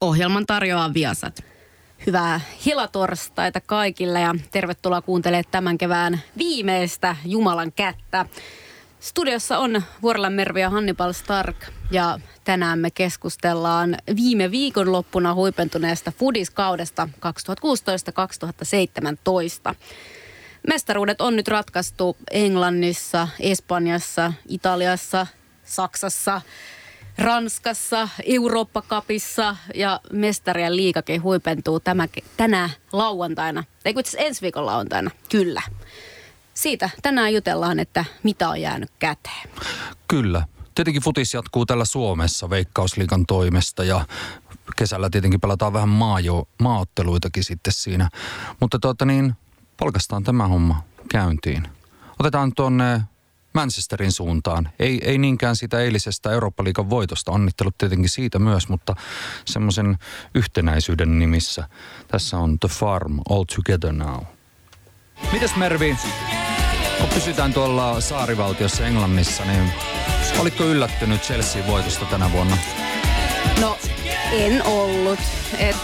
Ohjelman tarjoaa Viasat. Hyvää hilatorstaita kaikille ja tervetuloa kuuntelemaan tämän kevään viimeistä Jumalan kättä. Studiossa on Vuorella Mervi ja Hannibal Stark ja tänään me keskustellaan viime viikonloppuna huipentuneesta Fudiskaudesta 2016-2017. Mestaruudet on nyt ratkaistu Englannissa, Espanjassa, Italiassa, Saksassa, Ranskassa, Eurooppa-kapissa ja mestarien liikakin huipentuu tämä, tänä lauantaina. Ei kun ensi viikon lauantaina, kyllä. Siitä tänään jutellaan, että mitä on jäänyt käteen. Kyllä. Tietenkin futis jatkuu täällä Suomessa Veikkausliikan toimesta ja kesällä tietenkin pelataan vähän maajo, maaotteluitakin sitten siinä. Mutta tuota niin, polkastaan tämä homma käyntiin. Otetaan tuonne Manchesterin suuntaan. Ei, ei niinkään sitä eilisestä Eurooppa-liigan voitosta, onnittelut tietenkin siitä myös, mutta semmoisen yhtenäisyyden nimissä. Tässä on The Farm All Together Now. Mites Mervi, kun pysytään tuolla saarivaltiossa Englannissa, niin olitko yllättynyt Chelsea voitosta tänä vuonna? No, en ollut. Et,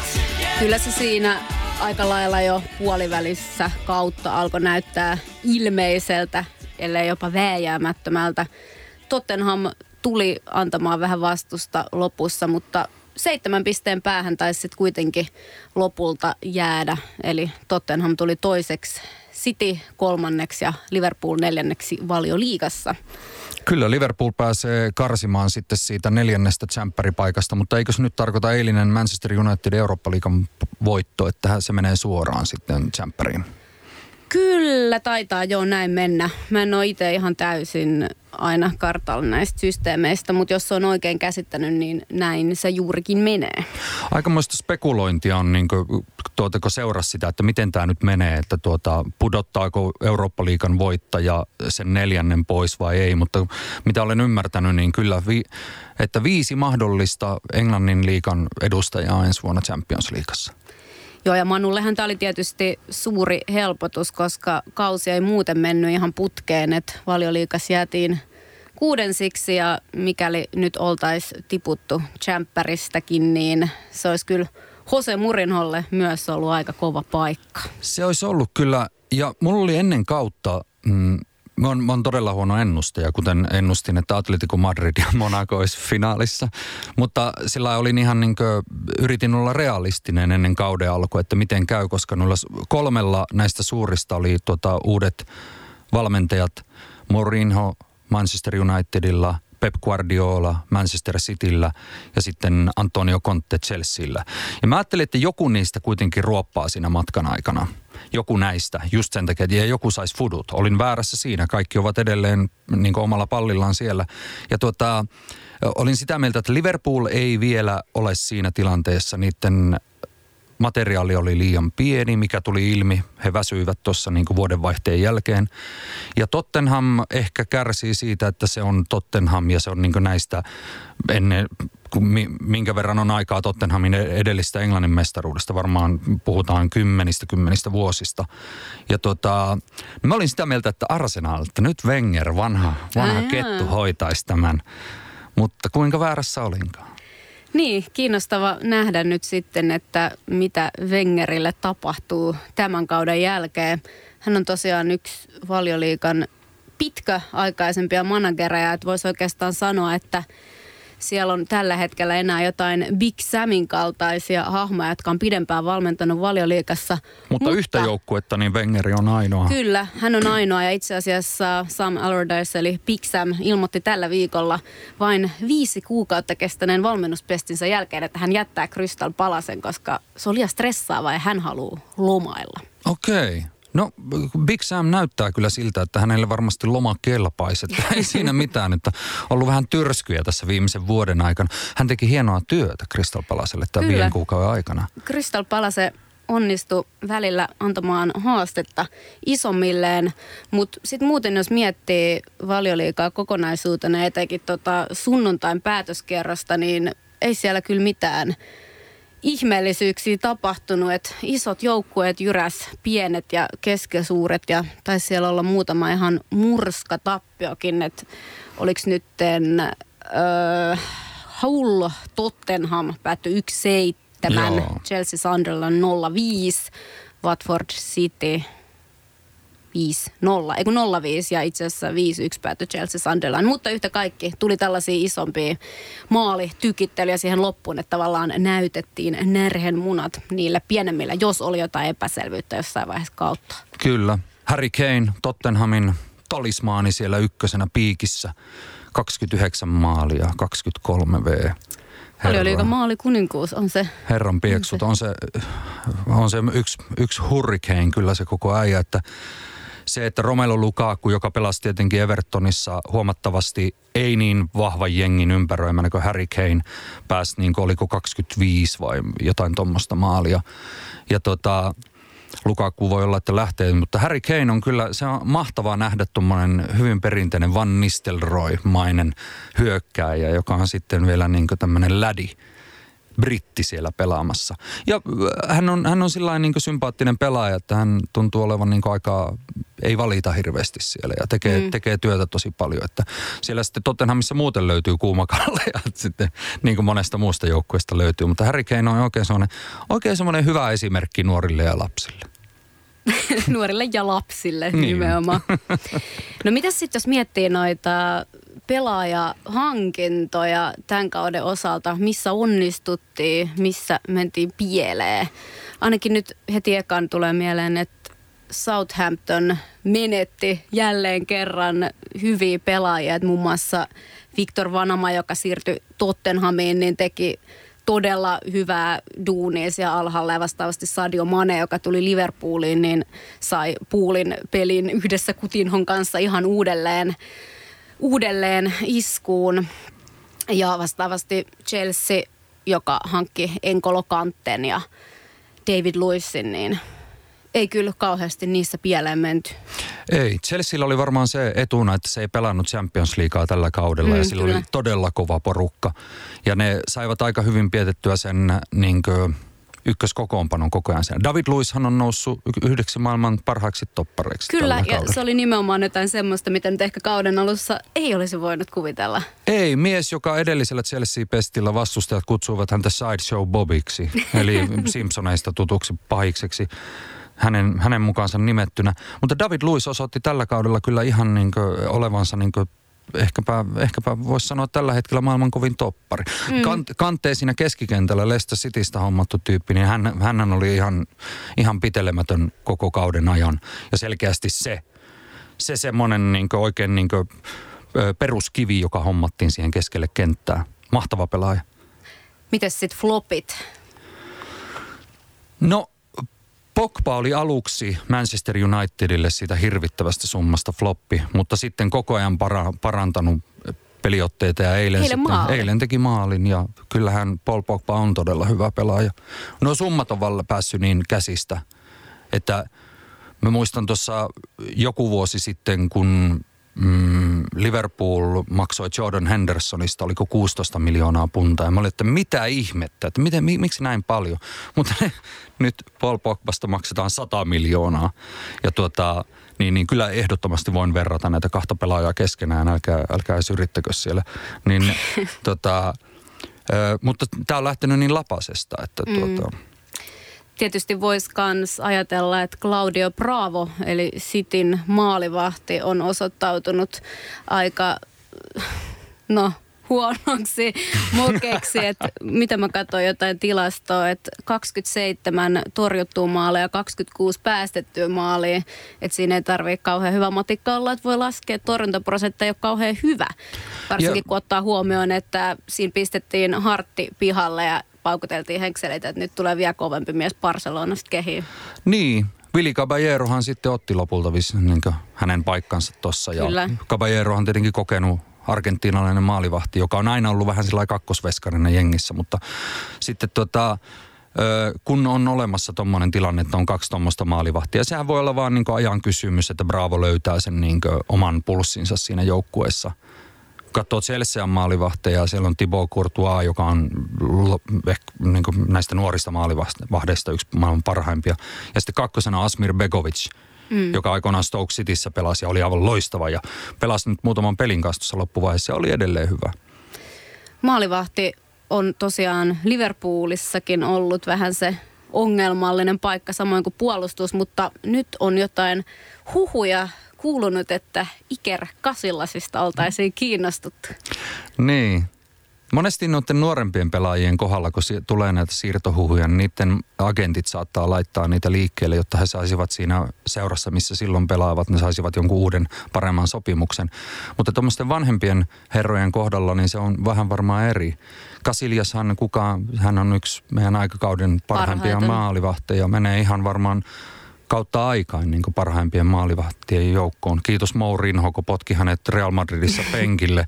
kyllä se siinä aika lailla jo puolivälissä kautta alkoi näyttää ilmeiseltä, ellei jopa vääjäämättömältä. Tottenham tuli antamaan vähän vastusta lopussa, mutta seitsemän pisteen päähän taisi sitten kuitenkin lopulta jäädä. Eli Tottenham tuli toiseksi, City kolmanneksi ja Liverpool neljänneksi valioliigassa. Kyllä, Liverpool pääsee karsimaan sitten siitä neljännestä tsemppäripaikasta, mutta eikö se nyt tarkoita eilinen Manchester United Eurooppa-liigan voitto, että se menee suoraan sitten tsemppäriin? Kyllä, taitaa jo näin mennä. Mä en ole itse ihan täysin aina kartalla näistä systeemeistä, mutta jos on oikein käsittänyt, niin näin se juurikin menee. Aikamoista spekulointia on, niin kuin, tuotako seurasi sitä, että miten tämä nyt menee, että tuota, pudottaako Eurooppa-liikan voittaja sen neljännen pois vai ei, mutta mitä olen ymmärtänyt, niin kyllä, vi, että viisi mahdollista Englannin liikan edustajaa ensi vuonna Champions Leagueassa. Joo, ja Manullehan tämä oli tietysti suuri helpotus, koska kausi ei muuten mennyt ihan putkeen, että valioliikas jäätiin kuudensiksi ja mikäli nyt oltaisiin tiputtu Champäristäkin, niin se olisi kyllä Jose Murinholle myös ollut aika kova paikka. Se olisi ollut kyllä, ja mulla oli ennen kautta mm, Mä oon, mä oon todella huono ennustaja, kuten ennustin, että Atletico Madrid ja Monaco olisi finaalissa. Mutta sillä olin ihan niin kuin, yritin olla realistinen ennen kauden alkua, että miten käy, koska noilla kolmella näistä suurista oli tota, uudet valmentajat. Mourinho Manchester Unitedilla, Pep Guardiola Manchester Cityllä ja sitten Antonio Conte Chelsealla. Ja mä ajattelin, että joku niistä kuitenkin ruoppaa siinä matkan aikana – joku näistä, just sen takia, että joku saisi fudut. Olin väärässä siinä, kaikki ovat edelleen niin omalla pallillaan siellä. Ja tuota, olin sitä mieltä, että Liverpool ei vielä ole siinä tilanteessa, niiden materiaali oli liian pieni, mikä tuli ilmi. He väsyivät tuossa niin vuodenvaihteen jälkeen. Ja Tottenham ehkä kärsii siitä, että se on Tottenham ja se on niin näistä ennen, minkä verran on aikaa Tottenhamin edellistä Englannin mestaruudesta. Varmaan puhutaan kymmenistä, kymmenistä vuosista. Ja tota, mä olin sitä mieltä, että Arsenal, että nyt Wenger, vanha, vanha kettu, hoitaisi tämän. Mutta kuinka väärässä olinkaan? Niin, kiinnostava nähdä nyt sitten, että mitä Wengerille tapahtuu tämän kauden jälkeen. Hän on tosiaan yksi valioliikan pitkäaikaisempia managereja, että voisi oikeastaan sanoa, että – siellä on tällä hetkellä enää jotain Big Samin kaltaisia hahmoja, jotka on pidempään valmentanut valioliikassa. Mutta, Mutta yhtä joukkuetta, niin Wengeri on ainoa. Kyllä, hän on ainoa ja itse asiassa Sam Allardyce eli Big Sam ilmoitti tällä viikolla vain viisi kuukautta kestäneen valmennuspestinsä jälkeen, että hän jättää Crystal Palasen, koska se oli liian stressaavaa ja hän haluaa lomailla. Okei. Okay. No Big Sam näyttää kyllä siltä, että hänelle varmasti loma kelpaisi. Että ei siinä mitään, että on ollut vähän tyrskyjä tässä viimeisen vuoden aikana. Hän teki hienoa työtä Crystal Palaselle tämän viiden kuukauden aikana. Crystal Palase onnistui välillä antamaan haastetta isommilleen, mutta sitten muuten jos miettii valioliikaa kokonaisuutena, etenkin tota sunnuntain päätöskerrasta, niin ei siellä kyllä mitään – ihmeellisyyksiä tapahtunut, että isot joukkueet jyräs pienet ja keskisuuret ja taisi siellä olla muutama ihan murska tappiokin, että oliko nytten öö, Hull Tottenham päättyi tämän Joo. Chelsea Sunderland 05, Watford City 5-0, ei kun 05 ja itse asiassa 5-1 päättyi Chelsea Sunderland. Mutta yhtä kaikki tuli tällaisia isompia maalitykittelyjä siihen loppuun, että tavallaan näytettiin närhen munat niille pienemmillä, jos oli jotain epäselvyyttä jossain vaiheessa kautta. Kyllä. Harry Kane, Tottenhamin talismaani siellä ykkösenä piikissä. 29 maalia, 23 V. Oli oliko maali kuninkuus, on se. Herran pieksut, on se, on se yksi, yksi hurricane kyllä se koko äijä, että se, että Romelu Lukaku, joka pelasi tietenkin Evertonissa huomattavasti ei niin vahva jengin ympäröimänä kuin Harry Kane, pääsi niin kuin oliko 25 vai jotain tuommoista maalia. Ja tota, Lukaku voi olla, että lähtee, mutta Harry Kane on kyllä, se on mahtavaa nähdä tuommoinen hyvin perinteinen Van Nistelrooy-mainen hyökkääjä, joka on sitten vielä niin tämmöinen lädi britti siellä pelaamassa. Ja äh, hän on, hän on sillä niin sympaattinen pelaaja, että hän tuntuu olevan niin aika, ei valita hirveästi siellä ja tekee, mm. tekee työtä tosi paljon. Että siellä sitten Tottenhamissa muuten löytyy kuumakalleja, sitten niin kuin monesta muusta joukkueesta löytyy. Mutta Harry Kane on oikein semmoinen, oikein semmoinen hyvä esimerkki nuorille ja lapsille. Nuorille ja lapsille niin. nimenomaan. No mitä sitten jos miettii noita pelaajahankintoja tämän kauden osalta, missä onnistuttiin, missä mentiin pieleen. Ainakin nyt heti ekan tulee mieleen, että Southampton menetti jälleen kerran hyviä pelaajia, että muun muassa Victor Vanama, joka siirtyi Tottenhamiin, niin teki todella hyvää duunia siellä alhaalla ja vastaavasti Sadio Mane, joka tuli Liverpooliin, niin sai Puulin pelin yhdessä Kutinhon kanssa ihan uudelleen uudelleen iskuun. Ja vastaavasti Chelsea, joka hankki Enkolo Kantten ja David Lewisin, niin ei kyllä kauheasti niissä pieleen menty. Ei, Chelsealla oli varmaan se etuna, että se ei pelannut Champions Leaguea tällä kaudella mm, ja sillä kyllä. oli todella kova porukka. Ja ne saivat aika hyvin pietettyä sen niin kuin, ykköskokoonpanon koko ajan. David Luishan on noussut yhdeksi maailman parhaaksi toppareiksi Kyllä, ja se oli nimenomaan jotain semmoista, mitä nyt ehkä kauden alussa ei olisi voinut kuvitella. Ei, mies, joka edellisellä Chelsea-pestillä vastustajat kutsuivat häntä Sideshow Bobiksi, eli Simpsoneista tutuksi pahikseksi hänen, hänen mukaansa nimettynä. Mutta David Luis osoitti tällä kaudella kyllä ihan niin olevansa niin ehkäpä, ehkäpä voisi sanoa tällä hetkellä maailman kovin toppari. Mm. Kant, Kante siinä keskikentällä Leicester Citystä hommattu tyyppi, niin hän, hän oli ihan, ihan pitelemätön koko kauden ajan. Ja selkeästi se, se semmoinen niin oikein niin kuin, peruskivi, joka hommattiin siihen keskelle kenttää. Mahtava pelaaja. Miten sitten flopit? No Pogba oli aluksi Manchester Unitedille siitä hirvittävästä summasta floppi, mutta sitten koko ajan para, parantanut peliotteita ja eilen, sitten, eilen teki maalin ja kyllähän Paul Pogba on todella hyvä pelaaja. No summat on valla päässyt niin käsistä, että mä muistan tuossa joku vuosi sitten, kun mm, Liverpool maksoi Jordan Hendersonista, oliko 16 miljoonaa puntaa. Ja mä olin, että mitä ihmettä, että miten, miksi näin paljon. Mutta ne, nyt Paul Pogbasta maksetaan 100 miljoonaa. Ja tuota, niin, niin kyllä ehdottomasti voin verrata näitä kahta pelaajaa keskenään, älkää, älkää edes yrittäkö siellä. Niin, tota, ö, mutta tämä on lähtenyt niin lapasesta, että mm. tuota, tietysti voisi myös ajatella, että Claudio Bravo, eli Sitin maalivahti, on osoittautunut aika, no huonoksi mokeksi, että mitä mä katsoin jotain tilastoa, että 27 torjuttua maalia ja 26 päästettyä maalia, että siinä ei tarvitse kauhean hyvä matikka olla, että voi laskea torjuntaprosentti ei ole kauhean hyvä, varsinkin ja... kun ottaa huomioon, että siinä pistettiin hartti pihalle ja paukuteltiin henkseleitä, että nyt tulee vielä kovempi mies Barcelonasta kehiin. Niin, Vili Caballerohan sitten otti lopulta niin hänen paikkansa tuossa. Ja Caballero on tietenkin kokenut argentiinalainen maalivahti, joka on aina ollut vähän sillä kakkosveskarina jengissä, mutta sitten tota, kun on olemassa tuommoinen tilanne, että on kaksi tuommoista maalivahtia, sehän voi olla vaan niin ajan kysymys, että Bravo löytää sen niin oman pulssinsa siinä joukkueessa – katsoo Chelsean maalivahteja, siellä on Thibaut Courtois, joka on niin näistä nuorista maalivahdeista yksi maailman parhaimpia. Ja sitten kakkosena Asmir Begovic, mm. joka aikoinaan Stoke Cityssä pelasi ja oli aivan loistava. Ja pelasi nyt muutaman pelin kanssa tuossa loppuvaiheessa ja oli edelleen hyvä. Maalivahti on tosiaan Liverpoolissakin ollut vähän se ongelmallinen paikka, samoin kuin puolustus, mutta nyt on jotain huhuja kuulunut, että Iker Kasilasista oltaisiin kiinnostuttu. Niin, Monesti noiden nuorempien pelaajien kohdalla, kun tulee näitä siirtohuhuja, niin niiden agentit saattaa laittaa niitä liikkeelle, jotta he saisivat siinä seurassa, missä silloin pelaavat, ne saisivat jonkun uuden paremman sopimuksen. Mutta tuommoisten vanhempien herrojen kohdalla, niin se on vähän varmaan eri. Kasiljashan kukaan, hän on yksi meidän aikakauden parhaimpia Parhaiten. maalivahteja, menee ihan varmaan kautta aikaan niin parhaimpien maalivahtien joukkoon. Kiitos Mourinho, kun potki hänet Real Madridissa penkille,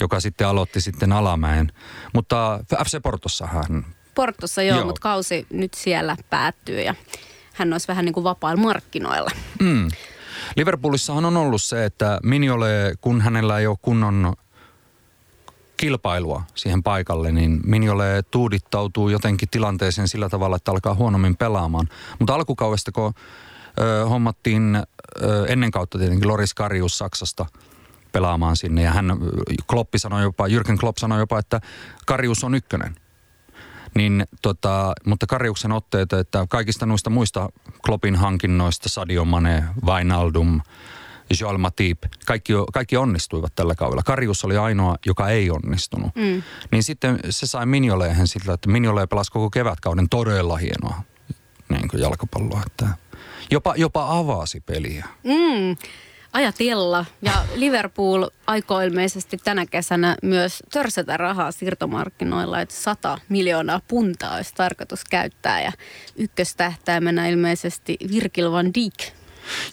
joka sitten aloitti sitten alamäen. Mutta FC Portossa hän... Portossa joo, joo. mutta kausi nyt siellä päättyy ja hän olisi vähän niin kuin vapailla markkinoilla. Mm. Liverpoolissahan on ollut se, että Miniole, kun hänellä ei ole kunnon kilpailua siihen paikalle, niin Minjole tuudittautuu jotenkin tilanteeseen sillä tavalla, että alkaa huonommin pelaamaan. Mutta alkukaudesta, kun ö, hommattiin ö, ennen kautta tietenkin Loris Karius Saksasta pelaamaan sinne, ja hän, Kloppi sanoi jopa, Jürgen Klopp sanoi jopa, että Karius on ykkönen. Niin, tota, mutta Kariuksen otteet, että kaikista noista muista Kloppin hankinnoista, Sadio Mane, Vainaldum, Joel Matip, kaikki, kaikki onnistuivat tällä kaudella. Karius oli ainoa, joka ei onnistunut. Mm. Niin sitten se sai Minjolehen sillä, että Minjole pelasi koko kevätkauden todella hienoa niin kuin jalkapalloa. Että jopa, jopa avasi peliä. Mm ajatella. Ja Liverpool aikoo ilmeisesti tänä kesänä myös törsätä rahaa siirtomarkkinoilla, että 100 miljoonaa puntaa olisi tarkoitus käyttää. Ja ykköstähtäimenä ilmeisesti Virkil van Dijk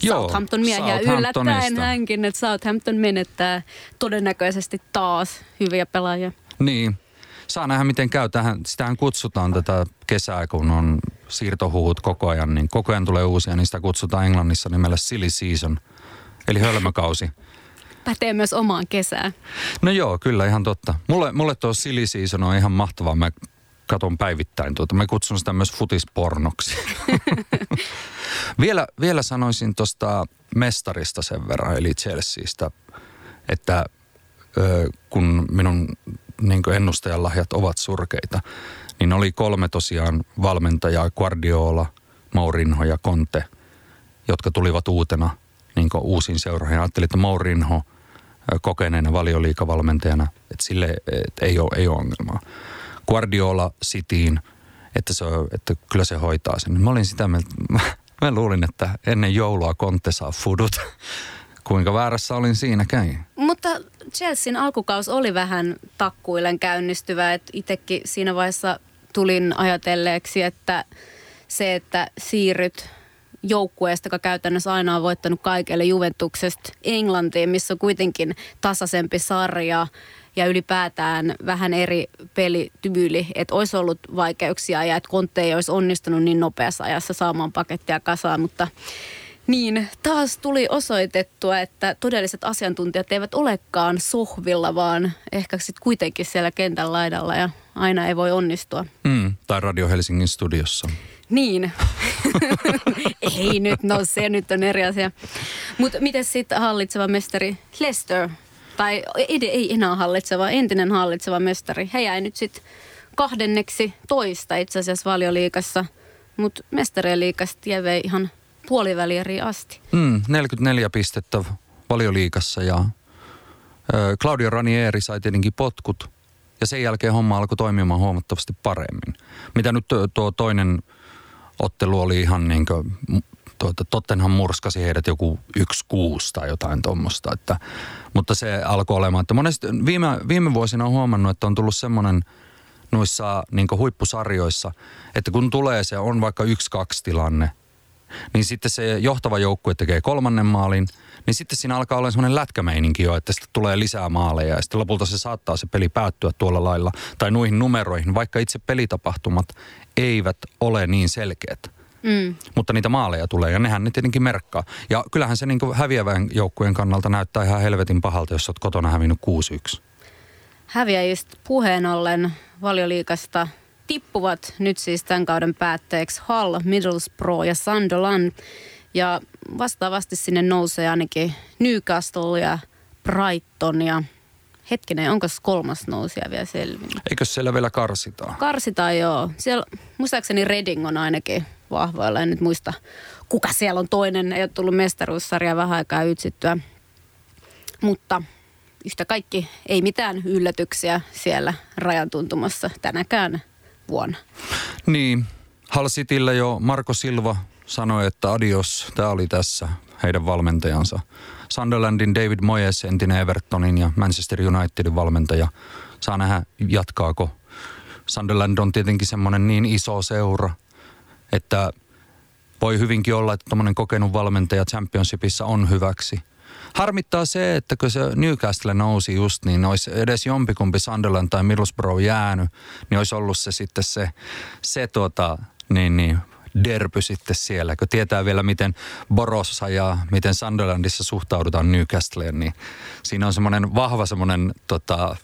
Joo, Southampton miehiä yllättäen hänkin, että Southampton menettää todennäköisesti taas hyviä pelaajia. Niin, saa nähdä miten käy. Tähän, sitähän kutsutaan tätä kesää, kun on siirtohuhut koko ajan, niin koko ajan tulee uusia, niin sitä kutsutaan Englannissa nimellä silly season, eli hölmäkausi. Pätee myös omaan kesään. No joo, kyllä ihan totta. Mulle, mulle tuo silly season on ihan mahtavaa. Mä katon päivittäin tuota. Mä kutsun sitä myös futispornoksi. vielä, vielä sanoisin tuosta mestarista sen verran, eli Chelseastä, että ö, kun minun niin ennustajan lahjat ovat surkeita, niin oli kolme tosiaan valmentajaa, Guardiola, Mourinho ja Conte, jotka tulivat uutena niin uusiin seuroihin. Ajattelin, että Mourinho kokeneena valioliikavalmentajana, että sille että ei, ole, ei ole ongelmaa. Guardiola Cityin, että, se, että kyllä se hoitaa sen. Mä olin sitä mieltä, mä, luulin, että ennen joulua Conte saa fudut. Kuinka väärässä olin siinäkään. Mutta Chelsean alkukaus oli vähän takkuilen käynnistyvä. Että itsekin siinä vaiheessa tulin ajatelleeksi, että se, että siirryt joukkueesta, joka käytännössä aina on voittanut kaikille Juventuksesta Englantiin, missä on kuitenkin tasaisempi sarja, ja ylipäätään vähän eri pelityyli, että olisi ollut vaikeuksia ja että Kontte ei olisi onnistunut niin nopeassa ajassa saamaan pakettia kasaan, mutta niin, taas tuli osoitettua, että todelliset asiantuntijat eivät olekaan sohvilla, vaan ehkä sitten kuitenkin siellä kentän laidalla ja aina ei voi onnistua. Mm, tai Radio Helsingin studiossa. Niin. ei nyt, no se nyt on eri asia. Mutta miten sitten hallitseva mestari Lester tai ei, ei enää hallitseva, entinen hallitseva mestari. He jäi nyt sitten kahdenneksi toista itse asiassa valioliikassa, mutta mestarien liikasta vei ihan puolivälieri asti. Mm, 44 pistettä valioliikassa ja ö, Claudio Ranieri sai tietenkin potkut ja sen jälkeen homma alkoi toimimaan huomattavasti paremmin. Mitä nyt tuo toinen ottelu oli ihan niin kuin tuota, Tottenham murskasi heidät joku yksi kuusi tai jotain tuommoista. Että, mutta se alkoi olemaan, että monesti viime, viime vuosina on huomannut, että on tullut semmoinen noissa niin huippusarjoissa, että kun tulee se on vaikka yksi-kaksi tilanne, niin sitten se johtava joukkue tekee kolmannen maalin, niin sitten siinä alkaa olla semmoinen lätkämeininki jo, että sitten tulee lisää maaleja ja sitten lopulta se saattaa se peli päättyä tuolla lailla tai nuihin numeroihin, vaikka itse pelitapahtumat eivät ole niin selkeät. Mm. Mutta niitä maaleja tulee ja nehän ne tietenkin merkkaa. Ja kyllähän se niin häviävän joukkueen kannalta näyttää ihan helvetin pahalta, jos olet kotona hävinnyt 6-1. Häviäjistä puheen ollen valioliikasta tippuvat nyt siis tämän kauden päätteeksi Hull, Middlesbrough ja Sunderland. Ja vastaavasti sinne nousee ainakin Newcastle ja Brighton ja hetkinen, onko kolmas nousija vielä selvinnyt? Eikö siellä vielä karsitaan? Karsitaan joo. Siellä muistaakseni Reading on ainakin vahvoilla. En nyt muista, kuka siellä on toinen. Ei ole tullut mestaruussarja vähän aikaa ytsittyä. Mutta yhtä kaikki ei mitään yllätyksiä siellä rajan tuntumassa tänäkään vuonna. Niin, Hull Cityllä jo Marko Silva sanoi, että adios, tämä oli tässä heidän valmentajansa. Sunderlandin David Moyes, entinen Evertonin ja Manchester Unitedin valmentaja, saa nähdä jatkaako. Sunderland on tietenkin semmoinen niin iso seura, että voi hyvinkin olla, että tuommoinen kokenut valmentaja Championshipissa on hyväksi. Harmittaa se, että kun se Newcastle nousi just, niin olisi edes jompikumpi Sunderland tai Middlesbrough jäänyt, niin olisi ollut se sitten se, se tuota, niin, niin, derpy sitten siellä. Kun tietää vielä, miten Borossa ja miten Sunderlandissa suhtaudutaan Newcastleen, niin siinä on semmoinen vahva semmoinen tota,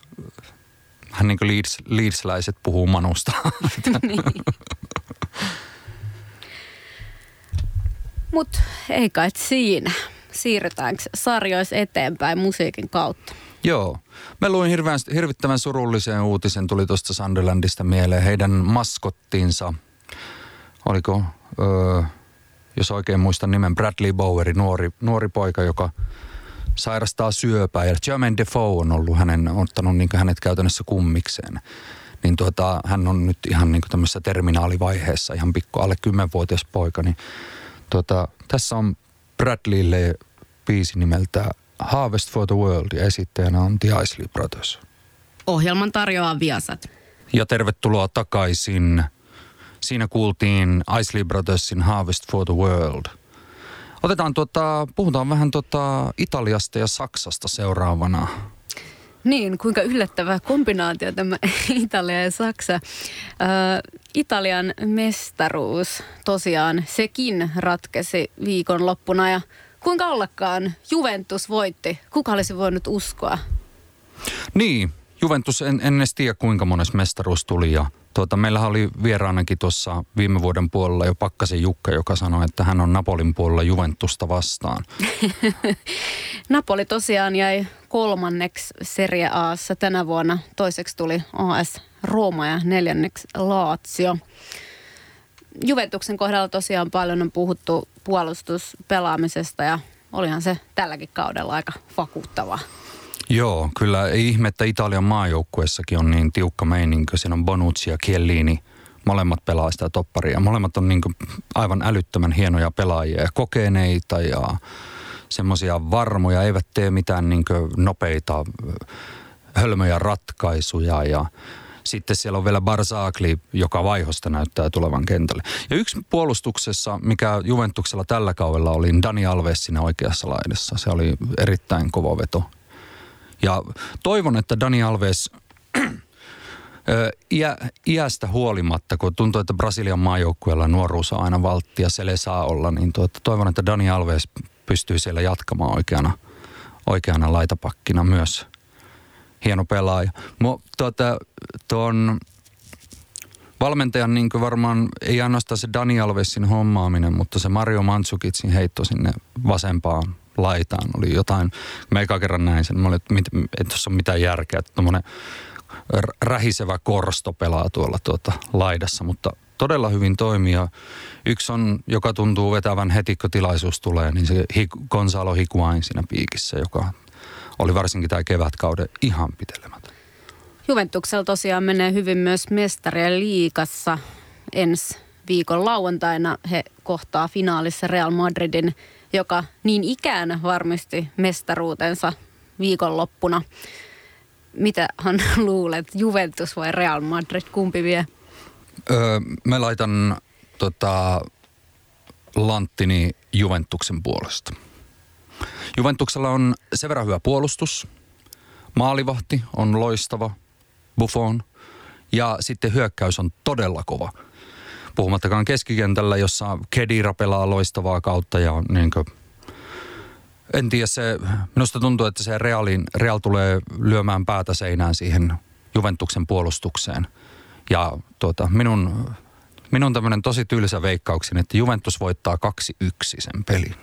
vähän niin kuin Leeds, Leedsläiset puhuu Manusta. niin. Mutta ei kai siinä. Siirrytäänkö sarjoissa eteenpäin musiikin kautta? Joo. Mä luin hirveän, hirvittävän surullisen uutisen, tuli tuosta Sunderlandista mieleen. Heidän maskottiinsa, oliko, öö, jos oikein muistan nimen, Bradley Boweri, nuori, nuori poika, joka sairastaa syöpää. Ja Jermaine Defoe on ollut hänen, ottanut niin hänet käytännössä kummikseen. Niin tuota, hän on nyt ihan niin tämmöisessä terminaalivaiheessa, ihan pikku alle kymmenvuotias poika. Niin tuota, tässä on Bradleylle biisi nimeltä Harvest for the World ja esittäjänä on The Isley Brothers. Ohjelman tarjoaa Viasat. Ja tervetuloa takaisin. Siinä kuultiin Isley Brothersin Harvest for the World. Otetaan tuota, puhutaan vähän tuota Italiasta ja Saksasta seuraavana. Niin, kuinka yllättävä kombinaatio tämä Italia ja Saksa. Äh, Italian mestaruus tosiaan, sekin ratkesi viikonloppuna ja kuinka ollakaan Juventus voitti. Kuka olisi voinut uskoa? Niin, Juventus en, en edes tiedä kuinka mones mestaruus tuli ja tuota, meillähän oli vieraanakin tuossa viime vuoden puolella jo Pakkasen Jukka, joka sanoi, että hän on Napolin puolella Juventusta vastaan. Napoli tosiaan jäi kolmanneksi Serie Aassa tänä vuonna. Toiseksi tuli AS Rooma ja neljänneksi Lazio. Juventuksen kohdalla tosiaan paljon on puhuttu puolustuspelaamisesta ja olihan se tälläkin kaudella aika vakuuttavaa. Joo, kyllä ei ihme, että Italian maajoukkuessakin on niin tiukka meininkö. Siinä on Bonucci ja Chiellini, molemmat pelaa sitä topparia. Molemmat on niin aivan älyttömän hienoja pelaajia ja kokeneita ja semmoisia varmoja, eivät tee mitään niin nopeita hölmöjä ratkaisuja ja sitten siellä on vielä Barzagli, joka vaihosta näyttää tulevan kentälle. Ja yksi puolustuksessa, mikä Juventuksella tällä kaudella oli, Dani Alves siinä oikeassa laidassa. Se oli erittäin kova veto. Ja toivon, että Dani Alves iä, iästä huolimatta, kun tuntuu, että Brasilian maajoukkueella nuoruus on aina valttia, se saa olla, niin tuota, toivon, että Dani Alves pystyy siellä jatkamaan oikeana, oikeana laitapakkina myös. Hieno pelaaja. Mo, tuota, tuon valmentajan niin varmaan ei ainoastaan se Dani Alvesin hommaaminen, mutta se Mario Mantsukitsin heitto sinne vasempaan laitaan oli jotain. Mä eka kerran näin sen, mä olin, että ei tuossa ole mitään järkeä, että tuommoinen rähisevä korsto pelaa tuolla tuota laidassa, mutta todella hyvin toimii. Yksi on, joka tuntuu vetävän heti, kun tilaisuus tulee, niin se Gonzalo Higuain siinä piikissä, joka oli varsinkin tämä kevätkauden ihan pitelemätön. Juventuksella tosiaan menee hyvin myös mestarien liikassa. Ensi viikon lauantaina he kohtaa finaalissa Real Madridin, joka niin ikään varmisti mestaruutensa viikonloppuna. Mitähän luulet, Juventus vai Real Madrid, kumpi vie? Öö, mä laitan tota, Lanttini Juventuksen puolesta. Juventuksella on sen verran hyvä puolustus. Maalivahti on loistava. Buffon. Ja sitten hyökkäys on todella kova. Puhumattakaan keskikentällä, jossa Kedira pelaa loistavaa kautta ja niin kuin, en tiedä, se, minusta tuntuu, että se Realin, Real tulee lyömään päätä seinään siihen Juventuksen puolustukseen. Ja tuota, minun, minun tämmöinen tosi tylsä veikkauksin, että Juventus voittaa 2-1 sen pelin.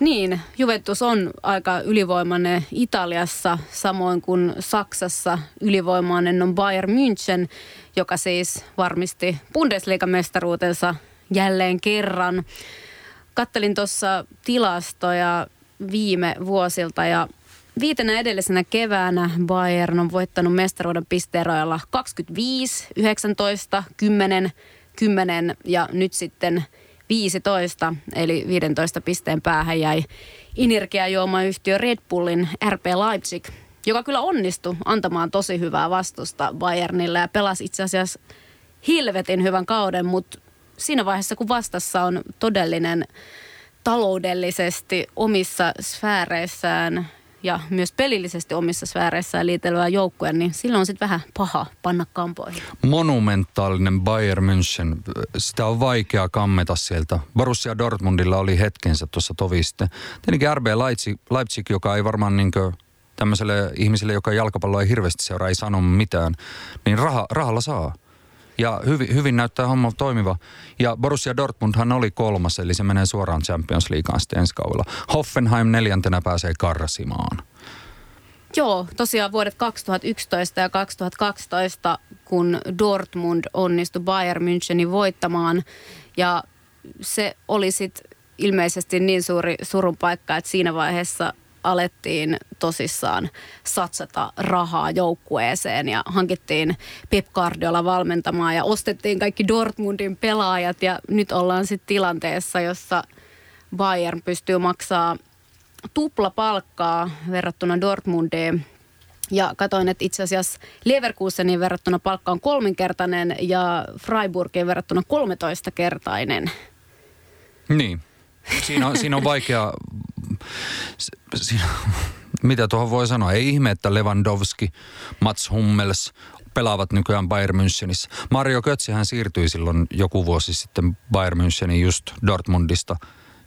Niin, Juventus on aika ylivoimainen Italiassa, samoin kuin Saksassa ylivoimainen on Bayern München, joka siis varmisti Bundesliga-mestaruutensa jälleen kerran. Kattelin tuossa tilastoja viime vuosilta ja viitenä edellisenä keväänä Bayern on voittanut mestaruuden pisteeroilla 25, 19, 10, 10 ja nyt sitten – 15, eli 15 pisteen päähän jäi energiajuomayhtiö Red Bullin RP Leipzig, joka kyllä onnistui antamaan tosi hyvää vastusta Bayernille ja pelasi itse asiassa hilvetin hyvän kauden, mutta siinä vaiheessa kun vastassa on todellinen taloudellisesti omissa sfääreissään ja myös pelillisesti omissa sfääreissään liitellyä joukkue, niin silloin on sitten vähän paha panna kampoihin. Monumentaalinen Bayern München, sitä on vaikea kammeta sieltä. Borussia Dortmundilla oli hetkensä tuossa tovi sitten. Tietenkin RB Leipzig, Leipzig joka ei varmaan niin tämmöiselle ihmiselle, joka jalkapalloa ei hirveästi seuraa, ei sano mitään, niin raha, rahalla saa. Ja hyvin, hyvin näyttää homma toimiva. Ja Borussia Dortmundhan oli kolmas, eli se menee suoraan Champions Leagueaan sitten ensi kaudella. Hoffenheim neljäntenä pääsee karsimaan. Joo, tosiaan vuodet 2011 ja 2012, kun Dortmund onnistui Bayern Münchenin voittamaan. Ja se oli sitten ilmeisesti niin suuri surun paikka, että siinä vaiheessa alettiin tosissaan satsata rahaa joukkueeseen ja hankittiin Pep Guardiola valmentamaan ja ostettiin kaikki Dortmundin pelaajat ja nyt ollaan sitten tilanteessa, jossa Bayern pystyy maksaa tupla palkkaa verrattuna Dortmundiin. Ja katoin, että itse asiassa Leverkusenin verrattuna palkka on kolminkertainen ja Freiburgin verrattuna 13-kertainen. Niin. Siinä on, siinä on vaikea, siinä, mitä tuohon voi sanoa? Ei ihme, että Lewandowski, Mats Hummels pelaavat nykyään Bayern Münchenissä. Mario Götzehän siirtyi silloin joku vuosi sitten Bayern Müncheniin just Dortmundista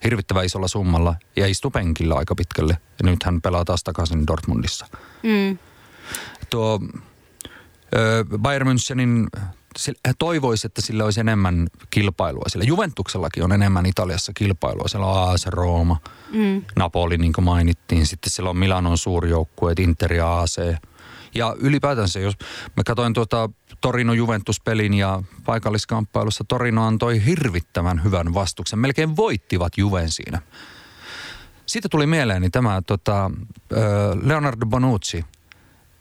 hirvittävän isolla summalla ja istui penkillä aika pitkälle. Ja nyt hän pelaa taas takaisin Dortmundissa. Mm. Tuo Bayern Münchenin toivoisi, että sillä olisi enemmän kilpailua. Sillä Juventuksellakin on enemmän Italiassa kilpailua. Siellä on AS Rooma, mm. Napoli niin kuin mainittiin. Sitten siellä on Milanon suurjoukkueet, Inter ja AC. Ja ylipäätänsä, jos mä katsoin tuota Torino Juventus-pelin ja paikalliskamppailussa Torino antoi hirvittävän hyvän vastuksen. Melkein voittivat Juven siinä. Siitä tuli mieleeni tämä tota, Leonardo Bonucci,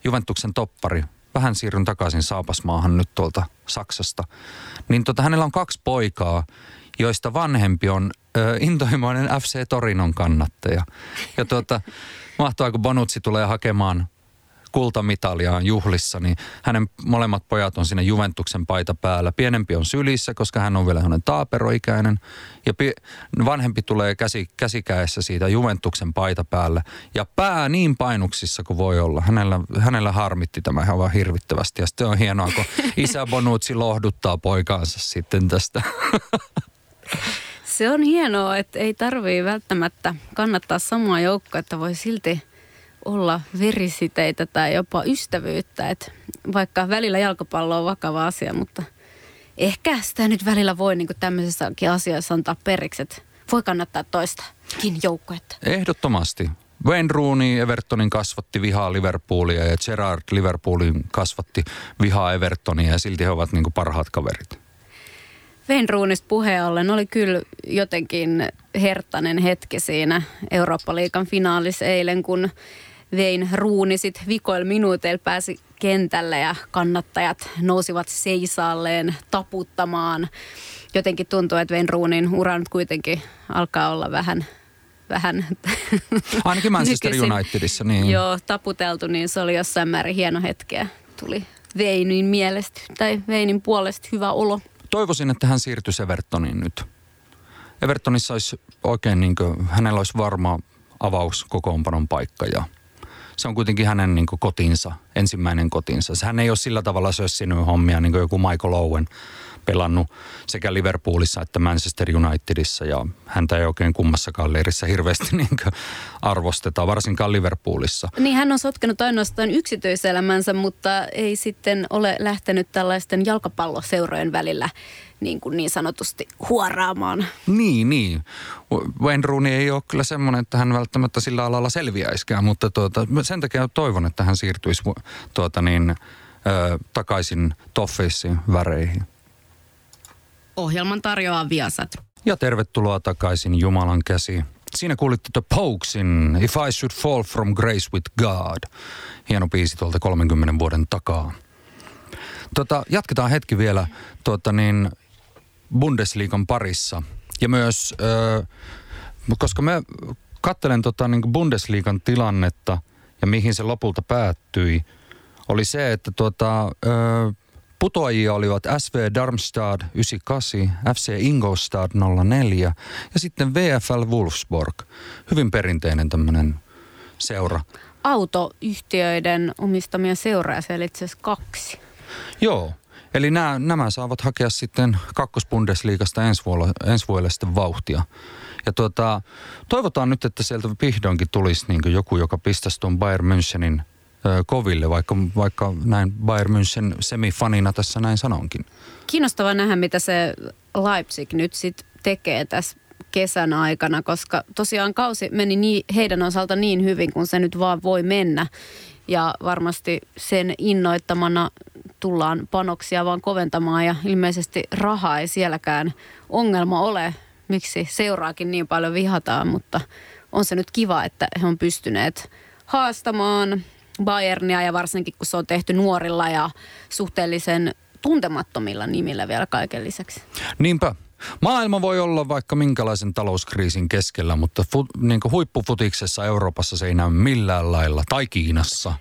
Juventuksen toppari, vähän siirryn takaisin Saapasmaahan nyt tuolta Saksasta, niin tota, hänellä on kaksi poikaa, joista vanhempi on ö, intohimoinen FC Torinon kannattaja. Ja tota, mahtavaa, kun Bonucci tulee hakemaan kultamitaliaan juhlissa, niin hänen molemmat pojat on siinä Juventuksen paita päällä. Pienempi on sylissä, koska hän on vielä hänen taaperoikäinen. Ja vanhempi tulee käsi, käsikäessä siitä Juventuksen paita päällä. Ja pää niin painuksissa kuin voi olla. Hänellä, hänellä harmitti tämä ihan vaan hirvittävästi. Ja sitten on hienoa, kun isä Bonucci lohduttaa poikaansa sitten tästä. Se on hienoa, että ei tarvii välttämättä kannattaa samaa joukkoa, että voi silti – olla verisiteitä tai jopa ystävyyttä. Et vaikka välillä jalkapallo on vakava asia, mutta ehkä sitä nyt välillä voi niin tämmöisessäkin asiassa antaa periksi, että voi kannattaa toistakin joukkuetta. Ehdottomasti. Wayne Rooney Evertonin kasvatti vihaa Liverpoolia ja Gerard Liverpoolin kasvatti vihaa Evertonia ja silti he ovat niin parhaat kaverit. Wayne Rooneysta puheen ollen oli kyllä jotenkin hertainen hetki siinä Eurooppa-liikan finaalissa eilen, kun vein ruuni sit vikoil minuuteilla pääsi kentälle ja kannattajat nousivat seisaalleen taputtamaan. Jotenkin tuntuu, että Vein Ruunin ura nyt kuitenkin alkaa olla vähän vähän... Ainakin Manchester nykyisin, Unitedissa, niin. Joo, taputeltu, niin se oli jossain määrin hieno hetkeä. Tuli Veinin mielestä tai Veinin puolesta hyvä olo. Toivoisin, että hän siirtyisi Evertoniin nyt. Evertonissa olisi oikein niin kuin, hänellä olisi varma avaus kokoonpanon paikka ja se on kuitenkin hänen niin kotinsa, ensimmäinen kotinsa. Hän ei ole sillä tavalla sössinyt hommia niin kuin joku Michael Owen pelannut sekä Liverpoolissa että Manchester Unitedissa ja häntä ei oikein kummassakaan leirissä hirveästi niin arvosteta, varsinkaan Liverpoolissa. Niin hän on sotkenut ainoastaan yksityiselämänsä, mutta ei sitten ole lähtenyt tällaisten jalkapalloseurojen välillä niin, kuin niin sanotusti huoraamaan. Niin, niin. Wayne Rooney ei ole kyllä semmoinen, että hän välttämättä sillä alalla selviäiskään, mutta tuota, sen takia toivon, että hän siirtyisi tuota niin, ö, takaisin Toffeisiin väreihin. Ohjelman tarjoaa Viasat. Ja tervetuloa takaisin Jumalan käsi. Siinä kuulitte The Pokesin If I Should Fall From Grace With God. Hieno biisi tuolta 30 vuoden takaa. Tota, jatketaan hetki vielä tuota niin, Bundesliigan parissa. Ja myös, ö, koska mä kattelen tota niin Bundesliigan tilannetta ja mihin se lopulta päättyi, oli se, että tuota, ö, putoajia olivat SV Darmstad 98, FC Ingolstad 04 ja sitten VFL Wolfsburg. Hyvin perinteinen tämmöinen seura. Autoyhtiöiden omistamia seuraa siellä itse asiassa kaksi. Joo, Eli nämä, nämä saavat hakea sitten kakkosbundesliigasta ensi vuodelle, ensi vuodelle sitten vauhtia. Ja tuota, toivotaan nyt, että sieltä vihdoinkin tulisi niin joku, joka pistäisi tuon Bayern Münchenin koville, vaikka, vaikka näin Bayern München semifanina tässä näin sanonkin. Kiinnostava nähdä, mitä se Leipzig nyt sitten tekee tässä kesän aikana, koska tosiaan kausi meni niin, heidän osalta niin hyvin, kun se nyt vaan voi mennä. Ja varmasti sen innoittamana tullaan panoksia vaan koventamaan ja ilmeisesti raha ei sielläkään ongelma ole, miksi seuraakin niin paljon vihataan, mutta on se nyt kiva, että he on pystyneet haastamaan Bayernia ja varsinkin kun se on tehty nuorilla ja suhteellisen tuntemattomilla nimillä vielä kaiken lisäksi. Niinpä. Maailma voi olla vaikka minkälaisen talouskriisin keskellä, mutta fu, niin huippufutiksessa Euroopassa se ei näy millään lailla, tai Kiinassa.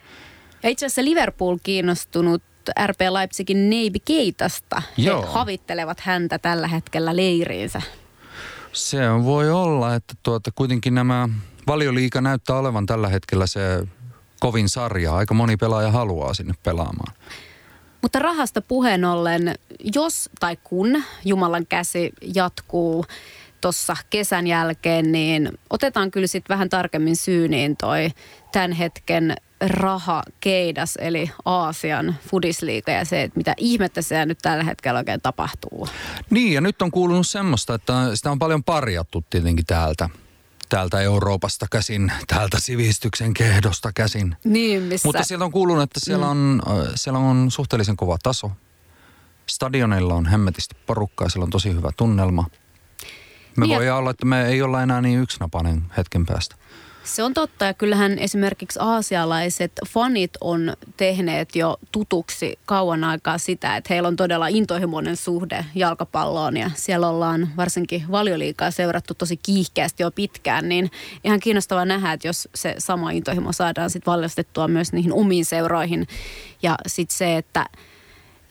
Ja itse asiassa Liverpool kiinnostunut RP Leipzigin Neibi Keitasta. Joo. He havittelevat häntä tällä hetkellä leiriinsä. Se voi olla, että tuota, kuitenkin nämä valioliika näyttää olevan tällä hetkellä se kovin sarja. Aika moni pelaaja haluaa sinne pelaamaan. Mutta rahasta puheen ollen, jos tai kun Jumalan käsi jatkuu tuossa kesän jälkeen, niin otetaan kyllä sitten vähän tarkemmin syyniin toi tämän hetken raha keidas, eli Aasian fudisliiga ja se, että mitä ihmettä se nyt tällä hetkellä oikein tapahtuu. Niin, ja nyt on kuulunut semmoista, että sitä on paljon parjattu tietenkin täältä täältä Euroopasta käsin, täältä sivistyksen kehdosta käsin. Niin, missä... Mutta sieltä on kuulunut, että siellä on, mm. siellä on suhteellisen kova taso. Stadionilla on hemmetisti porukkaa, siellä on tosi hyvä tunnelma. Me niin voi olla, että me ei olla enää niin yksinapainen hetken päästä. Se on totta ja kyllähän esimerkiksi aasialaiset fanit on tehneet jo tutuksi kauan aikaa sitä, että heillä on todella intohimoinen suhde jalkapalloon ja siellä ollaan varsinkin valioliikaa seurattu tosi kiihkeästi jo pitkään, niin ihan kiinnostavaa nähdä, että jos se sama intohimo saadaan sitten valjastettua myös niihin omiin seuroihin. Ja sitten se, että,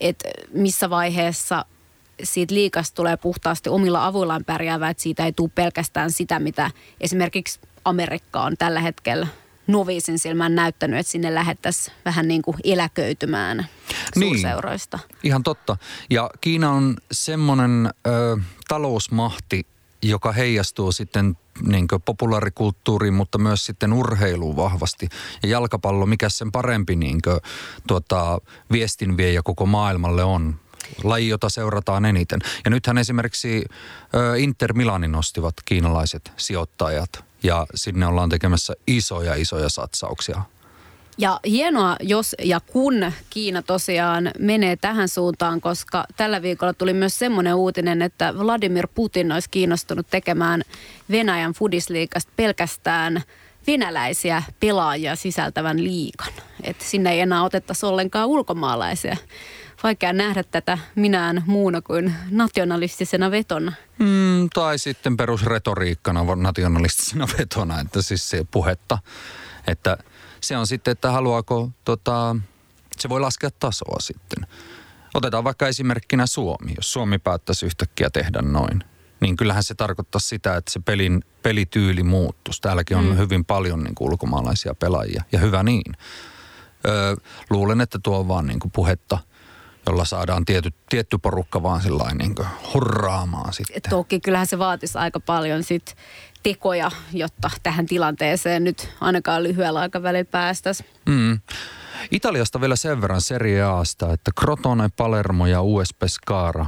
että missä vaiheessa siitä liikasta tulee puhtaasti omilla avuillaan pärjäävää, että siitä ei tule pelkästään sitä, mitä esimerkiksi Amerikka on tällä hetkellä noviisin silmään näyttänyt, että sinne lähettäisiin vähän niin kuin eläköitymään niin, suurseuroista. Niin, ihan totta. Ja Kiina on semmoinen ö, talousmahti, joka heijastuu sitten niin populaarikulttuuriin, mutta myös sitten urheiluun vahvasti. Ja jalkapallo, mikä sen parempi niin kuin, tuota, viestinviejä koko maailmalle on laji, jota seurataan eniten. Ja nythän esimerkiksi ö, Inter Milanin nostivat kiinalaiset sijoittajat ja sinne ollaan tekemässä isoja, isoja satsauksia. Ja hienoa, jos ja kun Kiina tosiaan menee tähän suuntaan, koska tällä viikolla tuli myös semmoinen uutinen, että Vladimir Putin olisi kiinnostunut tekemään Venäjän fudisliikasta pelkästään venäläisiä pelaajia sisältävän liikan. Että sinne ei enää otettaisi ollenkaan ulkomaalaisia vaikea nähdä tätä minään muuna kuin nationalistisena vetona. Mm, tai sitten perusretoriikkana nationalistisena vetona, että siis se puhetta, että se on sitten, että haluaako, tota, se voi laskea tasoa sitten. Otetaan vaikka esimerkkinä Suomi. Jos Suomi päättäisi yhtäkkiä tehdä noin, niin kyllähän se tarkoittaa sitä, että se pelin, pelityyli muuttuisi. Täälläkin on mm. hyvin paljon niin kuin ulkomaalaisia pelaajia ja hyvä niin. Öö, luulen, että tuo on vaan niin kuin puhetta – jolla saadaan tiety, tietty porukka vaan sillä niin hurraamaan sitten. Toki kyllähän se vaatisi aika paljon sit tekoja, jotta tähän tilanteeseen nyt ainakaan lyhyellä aikavälillä päästäisiin. Mm. Italiasta vielä sen verran Serie Asta, että Crotone, Palermo ja US Pescara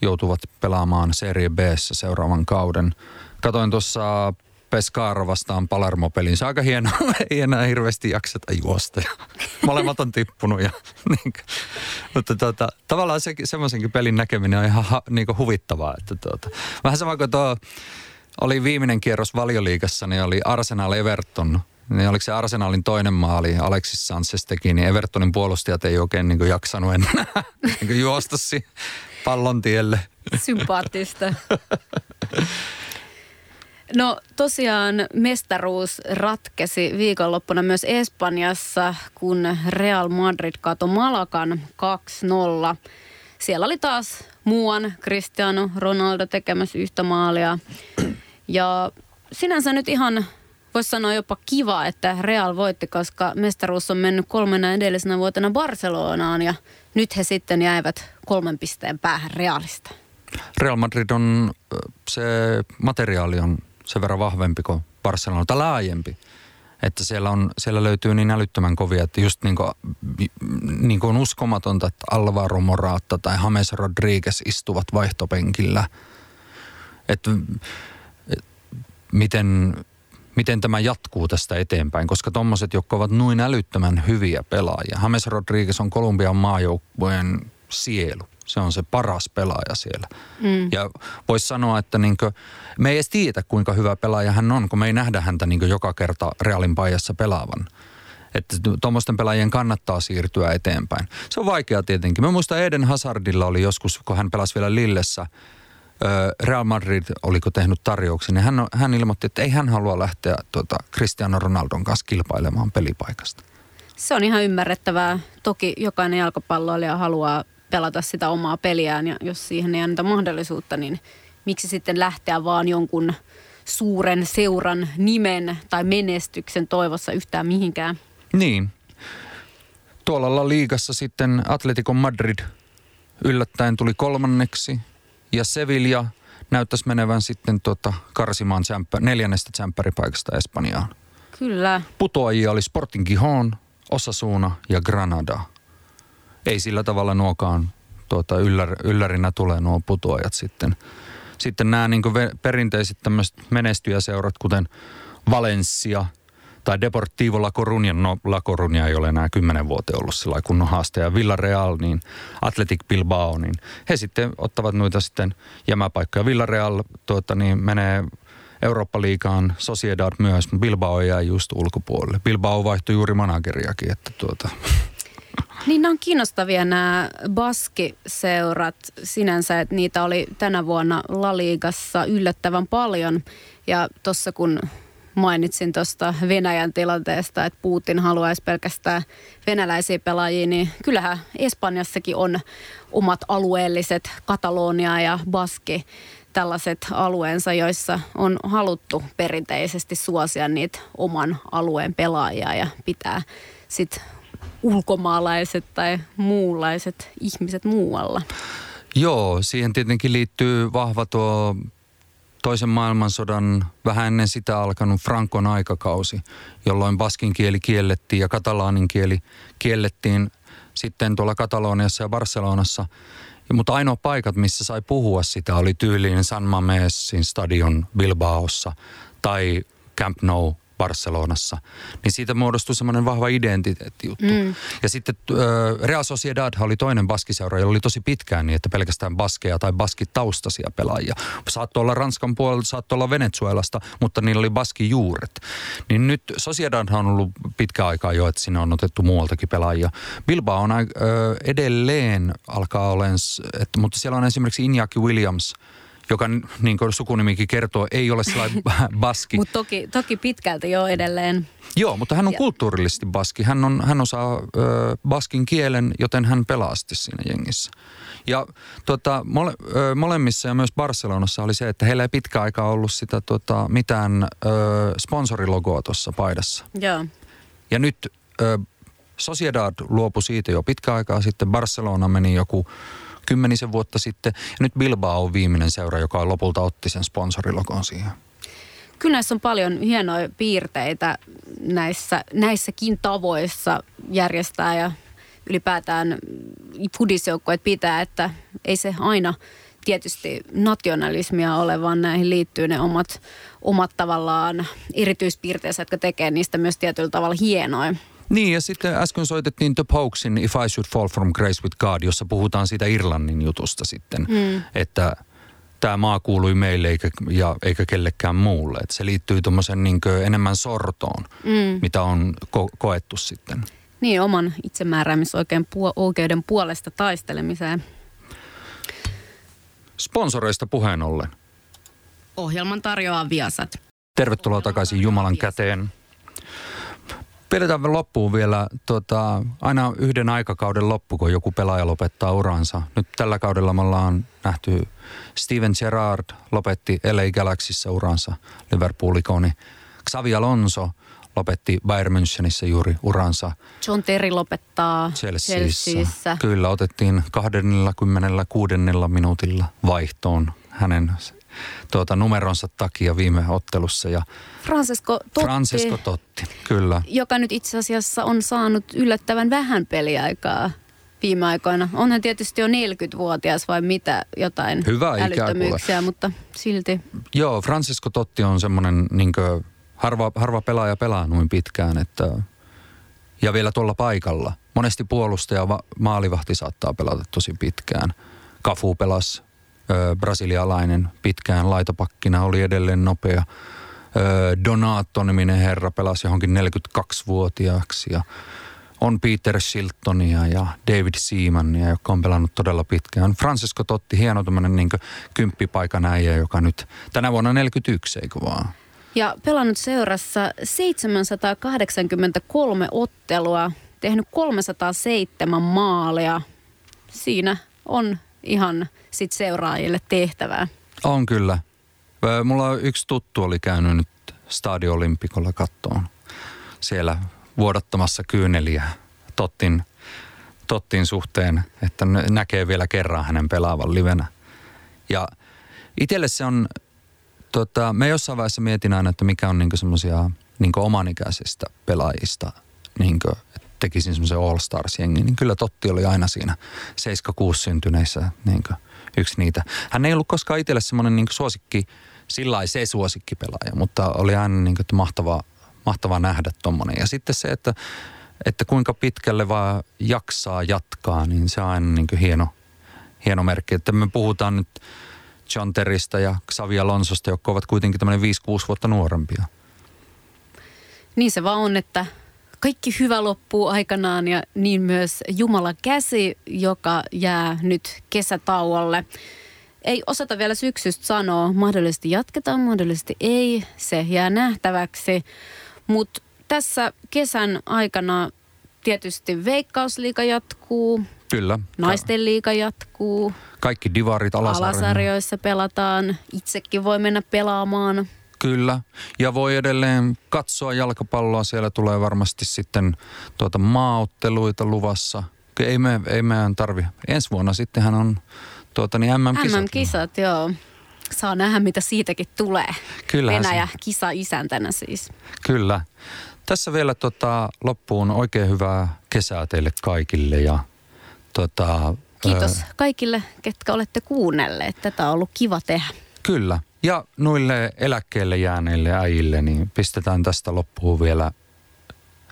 joutuvat pelaamaan Serie B seuraavan kauden. Katoin tuossa Pescara vastaan Palermo-pelin. Se on aika hieno, ei enää hirveästi jakseta juosta. Ja molemmat on tippunut. Ja, niin, mutta tuota, tavallaan se, semmoisenkin pelin näkeminen on ihan ha, niin huvittavaa. Että tuota, vähän sama kuin tuo oli viimeinen kierros valioliikassa, niin oli Arsenal Everton. Niin oliko se Arsenalin toinen maali, Alexis Sanchez teki, niin Evertonin puolustajat ei oikein niin jaksanut enää niin juosta pallon tielle. Sympaattista. No tosiaan mestaruus ratkesi viikonloppuna myös Espanjassa, kun Real Madrid kato Malakan 2-0. Siellä oli taas muuan Cristiano Ronaldo tekemässä yhtä maalia. Ja sinänsä nyt ihan voisi sanoa jopa kiva, että Real voitti, koska mestaruus on mennyt kolmena edellisenä vuotena Barcelonaan ja nyt he sitten jäivät kolmen pisteen päähän Realista. Real Madrid on, se materiaali on sen verran vahvempi kuin Barcelona, tai laajempi. Että siellä, on, siellä löytyy niin älyttömän kovia, että just niin kuin, niin kuin on uskomatonta, että Alvaro Morata tai James Rodriguez istuvat vaihtopenkillä. Että et, miten, miten tämä jatkuu tästä eteenpäin, koska tuommoiset, jotka ovat noin älyttömän hyviä pelaajia. James Rodriguez on Kolumbian maajoukkueen sielu. Se on se paras pelaaja siellä. Mm. Ja voisi sanoa, että niinkö, me ei edes tiedä, kuinka hyvä pelaaja hän on, kun me ei nähdä häntä niinkö joka kerta Realin paijassa pelaavan. Että tuommoisten pelaajien kannattaa siirtyä eteenpäin. Se on vaikea tietenkin. Mä muistan Eden Hazardilla oli joskus, kun hän pelasi vielä Lillessä, Real Madrid oliko tehnyt tarjouksen, niin hän, hän ilmoitti, että ei hän halua lähteä tuota Cristiano Ronaldon kanssa kilpailemaan pelipaikasta. Se on ihan ymmärrettävää. Toki jokainen jalkapalloilija haluaa pelata sitä omaa peliään ja jos siihen ei anneta mahdollisuutta, niin miksi sitten lähteä vaan jonkun suuren seuran nimen tai menestyksen toivossa yhtään mihinkään? Niin. Tuolla liigassa sitten Atletico Madrid yllättäen tuli kolmanneksi ja Sevilla näyttäisi menevän sitten tuota karsimaan tsämpä, neljännestä tsemppäripaikasta Espanjaan. Kyllä. Putoajia oli Sporting Gijón, Osasuna ja Granada – ei sillä tavalla nuokaan tuota, yllär, yllärinä tulee nuo putoajat sitten. Sitten nämä niin perinteiset tämmöiset menestyjäseurat, kuten Valencia tai Deportivo La Coruña, no La Coruña ei ole enää kymmenen vuoteen ollut sillä kunnon haaste, ja Villarreal, niin Athletic Bilbao, niin he sitten ottavat noita sitten jämäpaikkoja. Villarreal tuota, niin menee Eurooppa-liigaan, Sociedad myös, Bilbao jäi just ulkopuolelle. Bilbao vaihtui juuri manageriakin, että tuota, niin nämä on kiinnostavia nämä baskiseurat sinänsä, että niitä oli tänä vuonna La Ligassa yllättävän paljon. Ja tuossa kun mainitsin tuosta Venäjän tilanteesta, että Putin haluaisi pelkästään venäläisiä pelaajia, niin kyllähän Espanjassakin on omat alueelliset Katalonia ja Baski tällaiset alueensa, joissa on haluttu perinteisesti suosia niitä oman alueen pelaajia ja pitää sitten ulkomaalaiset tai muunlaiset ihmiset muualla? Joo, siihen tietenkin liittyy vahva tuo toisen maailmansodan vähän ennen sitä alkanut Frankon aikakausi, jolloin baskin kieli kiellettiin ja katalaanin kieli kiellettiin sitten tuolla Kataloniassa ja Barcelonassa. Mutta ainoa paikat, missä sai puhua sitä, oli tyyliin San Mamesin stadion Bilbaossa tai Camp Nou Barcelonassa, niin siitä muodostui semmoinen vahva identiteettijuttu. Mm. Ja sitten Real Sociedad oli toinen baskiseura, jolla oli tosi pitkään niin, että pelkästään baskeja tai baskitaustaisia pelaajia. Saattoi olla Ranskan puolelta, saattoi olla Venezuelasta, mutta niillä oli baskijuuret. Niin nyt Sociedad on ollut pitkä aikaa jo, että sinne on otettu muualtakin pelaajia. Bilbao on äh, edelleen alkaa olemaan, mutta siellä on esimerkiksi Iñaki Williams – joka niin kuin sukunimikin kertoo, ei ole sellainen baski. Mutta toki, toki pitkälti jo edelleen. Joo, mutta hän on ja. kulttuurillisesti baski. Hän, on, hän osaa ö, baskin kielen, joten hän pelasti siinä jengissä. Ja tota, mole, ö, molemmissa ja myös Barcelonassa oli se, että heillä ei pitkä aikaa ollut sitä tota, mitään ö, sponsorilogoa tuossa paidassa. Joo. Ja nyt ö, Sociedad luopui siitä jo pitkä aikaa sitten. Barcelona meni joku kymmenisen vuotta sitten. Ja nyt Bilbao on viimeinen seura, joka lopulta otti sen sponsorilokon siihen. Kyllä näissä on paljon hienoja piirteitä näissä, näissäkin tavoissa järjestää ja ylipäätään pudisjoukkueet pitää, että ei se aina tietysti nationalismia ole, vaan näihin liittyy ne omat, omat tavallaan erityispiirteensä, jotka tekee niistä myös tietyllä tavalla hienoja. Niin ja sitten äsken soitettiin The Pokesin If I Should Fall From Grace With God, jossa puhutaan siitä Irlannin jutusta sitten, mm. että tämä maa kuului meille eikä, ja, eikä kellekään muulle. Että se liittyy tuommoisen niin enemmän sortoon, mm. mitä on ko- koettu sitten. Niin, oman itsemääräämisoikeuden puolesta taistelemiseen. Sponsoreista puheen ollen. Ohjelman tarjoaa Viasat. Tervetuloa takaisin Jumalan käteen. Pidetään loppuun vielä tota, aina yhden aikakauden loppu, kun joku pelaaja lopettaa uransa. Nyt tällä kaudella me ollaan nähty Steven Gerrard lopetti LA Galaxyssa uransa, Liverpool-ikoni. Xavi Alonso lopetti Bayern Münchenissä juuri uransa. John Terry lopettaa Chelseassa. Chelseassa. Kyllä, otettiin 26 minuutilla vaihtoon hänen tuota, numeronsa takia viime ottelussa. Ja Francesco Totti, Francesco Totti, kyllä. Joka nyt itse asiassa on saanut yllättävän vähän peliaikaa viime aikoina. Onhan tietysti jo 40-vuotias vai mitä, jotain Hyvä älyttömyyksiä, mutta silti. Joo, Francesco Totti on semmoinen, niin harva, harva pelaaja pelaa noin pitkään, että ja vielä tuolla paikalla. Monesti puolustaja maalivahti saattaa pelata tosi pitkään. Kafu brasilialainen pitkään laitopakkina, oli edelleen nopea. Donato-niminen herra pelasi johonkin 42-vuotiaaksi ja on Peter Shiltonia ja David Seamania, joka on pelannut todella pitkään. Francisco Totti, hieno tämmöinen niin kymppipaikan äijä, joka nyt tänä vuonna 41, eikö vaan? Ja pelannut seurassa 783 ottelua, tehnyt 307 maalia. Siinä on ihan sit seuraajille tehtävää. On kyllä. Mulla yksi tuttu oli käynyt nyt Stadio kattoon. Siellä vuodattamassa kyyneliä Tottin, Tottin suhteen, että näkee vielä kerran hänen pelaavan livenä. Ja itselle se on, tota, me jossain vaiheessa mietin aina, että mikä on niinku semmoisia niinku omanikäisistä pelaajista, niinku, tekisin semmoisen All Stars-jengi, niin kyllä Totti oli aina siinä 7-6 syntyneissä niinku, yksi niitä. Hän ei ollut koskaan itselle semmoinen niinku suosikki, sillä se suosikkipelaaja, mutta oli aina niinku, että mahtavaa, mahtavaa nähdä tommonen. Ja sitten se, että, että kuinka pitkälle vaan jaksaa jatkaa, niin se on aina niinku hieno, hieno merkki. Että me puhutaan nyt John Teristä ja Xavi Alonsosta, jotka ovat kuitenkin tämmöinen 5-6 vuotta nuorempia. Niin se vaan on, että kaikki hyvä loppuu aikanaan ja niin myös Jumalan käsi, joka jää nyt kesätauolle. Ei osata vielä syksystä sanoa, mahdollisesti jatketaan, mahdollisesti ei, se jää nähtäväksi. Mutta tässä kesän aikana tietysti Veikkausliiga jatkuu. Kyllä. Naisten liiga jatkuu. Kaikki divarit alasarjoissa. Alasarjoissa pelataan. Itsekin voi mennä pelaamaan. Kyllä, ja voi edelleen katsoa jalkapalloa. Siellä tulee varmasti sitten tuota maaotteluita luvassa. Ei, me, ei meidän tarvi. Ensi vuonna sittenhän on tuota, niin MM-kisat. MM-kisat, joo. Saa nähdä, mitä siitäkin tulee. Kyllähän Venäjä se. kisa isäntänä siis. Kyllä. Tässä vielä tota, loppuun oikein hyvää kesää teille kaikille. Ja, tota, Kiitos ää... kaikille, ketkä olette kuunnelleet. Tätä on ollut kiva tehdä. Kyllä. Ja noille eläkkeelle jääneille äijille, niin pistetään tästä loppuun vielä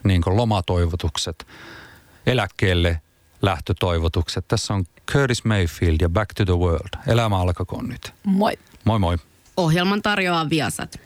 niin lomatoivotukset, eläkkeelle lähtötoivotukset. Tässä on Curtis Mayfield ja Back to the World. Elämä alkakoon nyt. Moi. Moi moi. Ohjelman tarjoaa Viasat.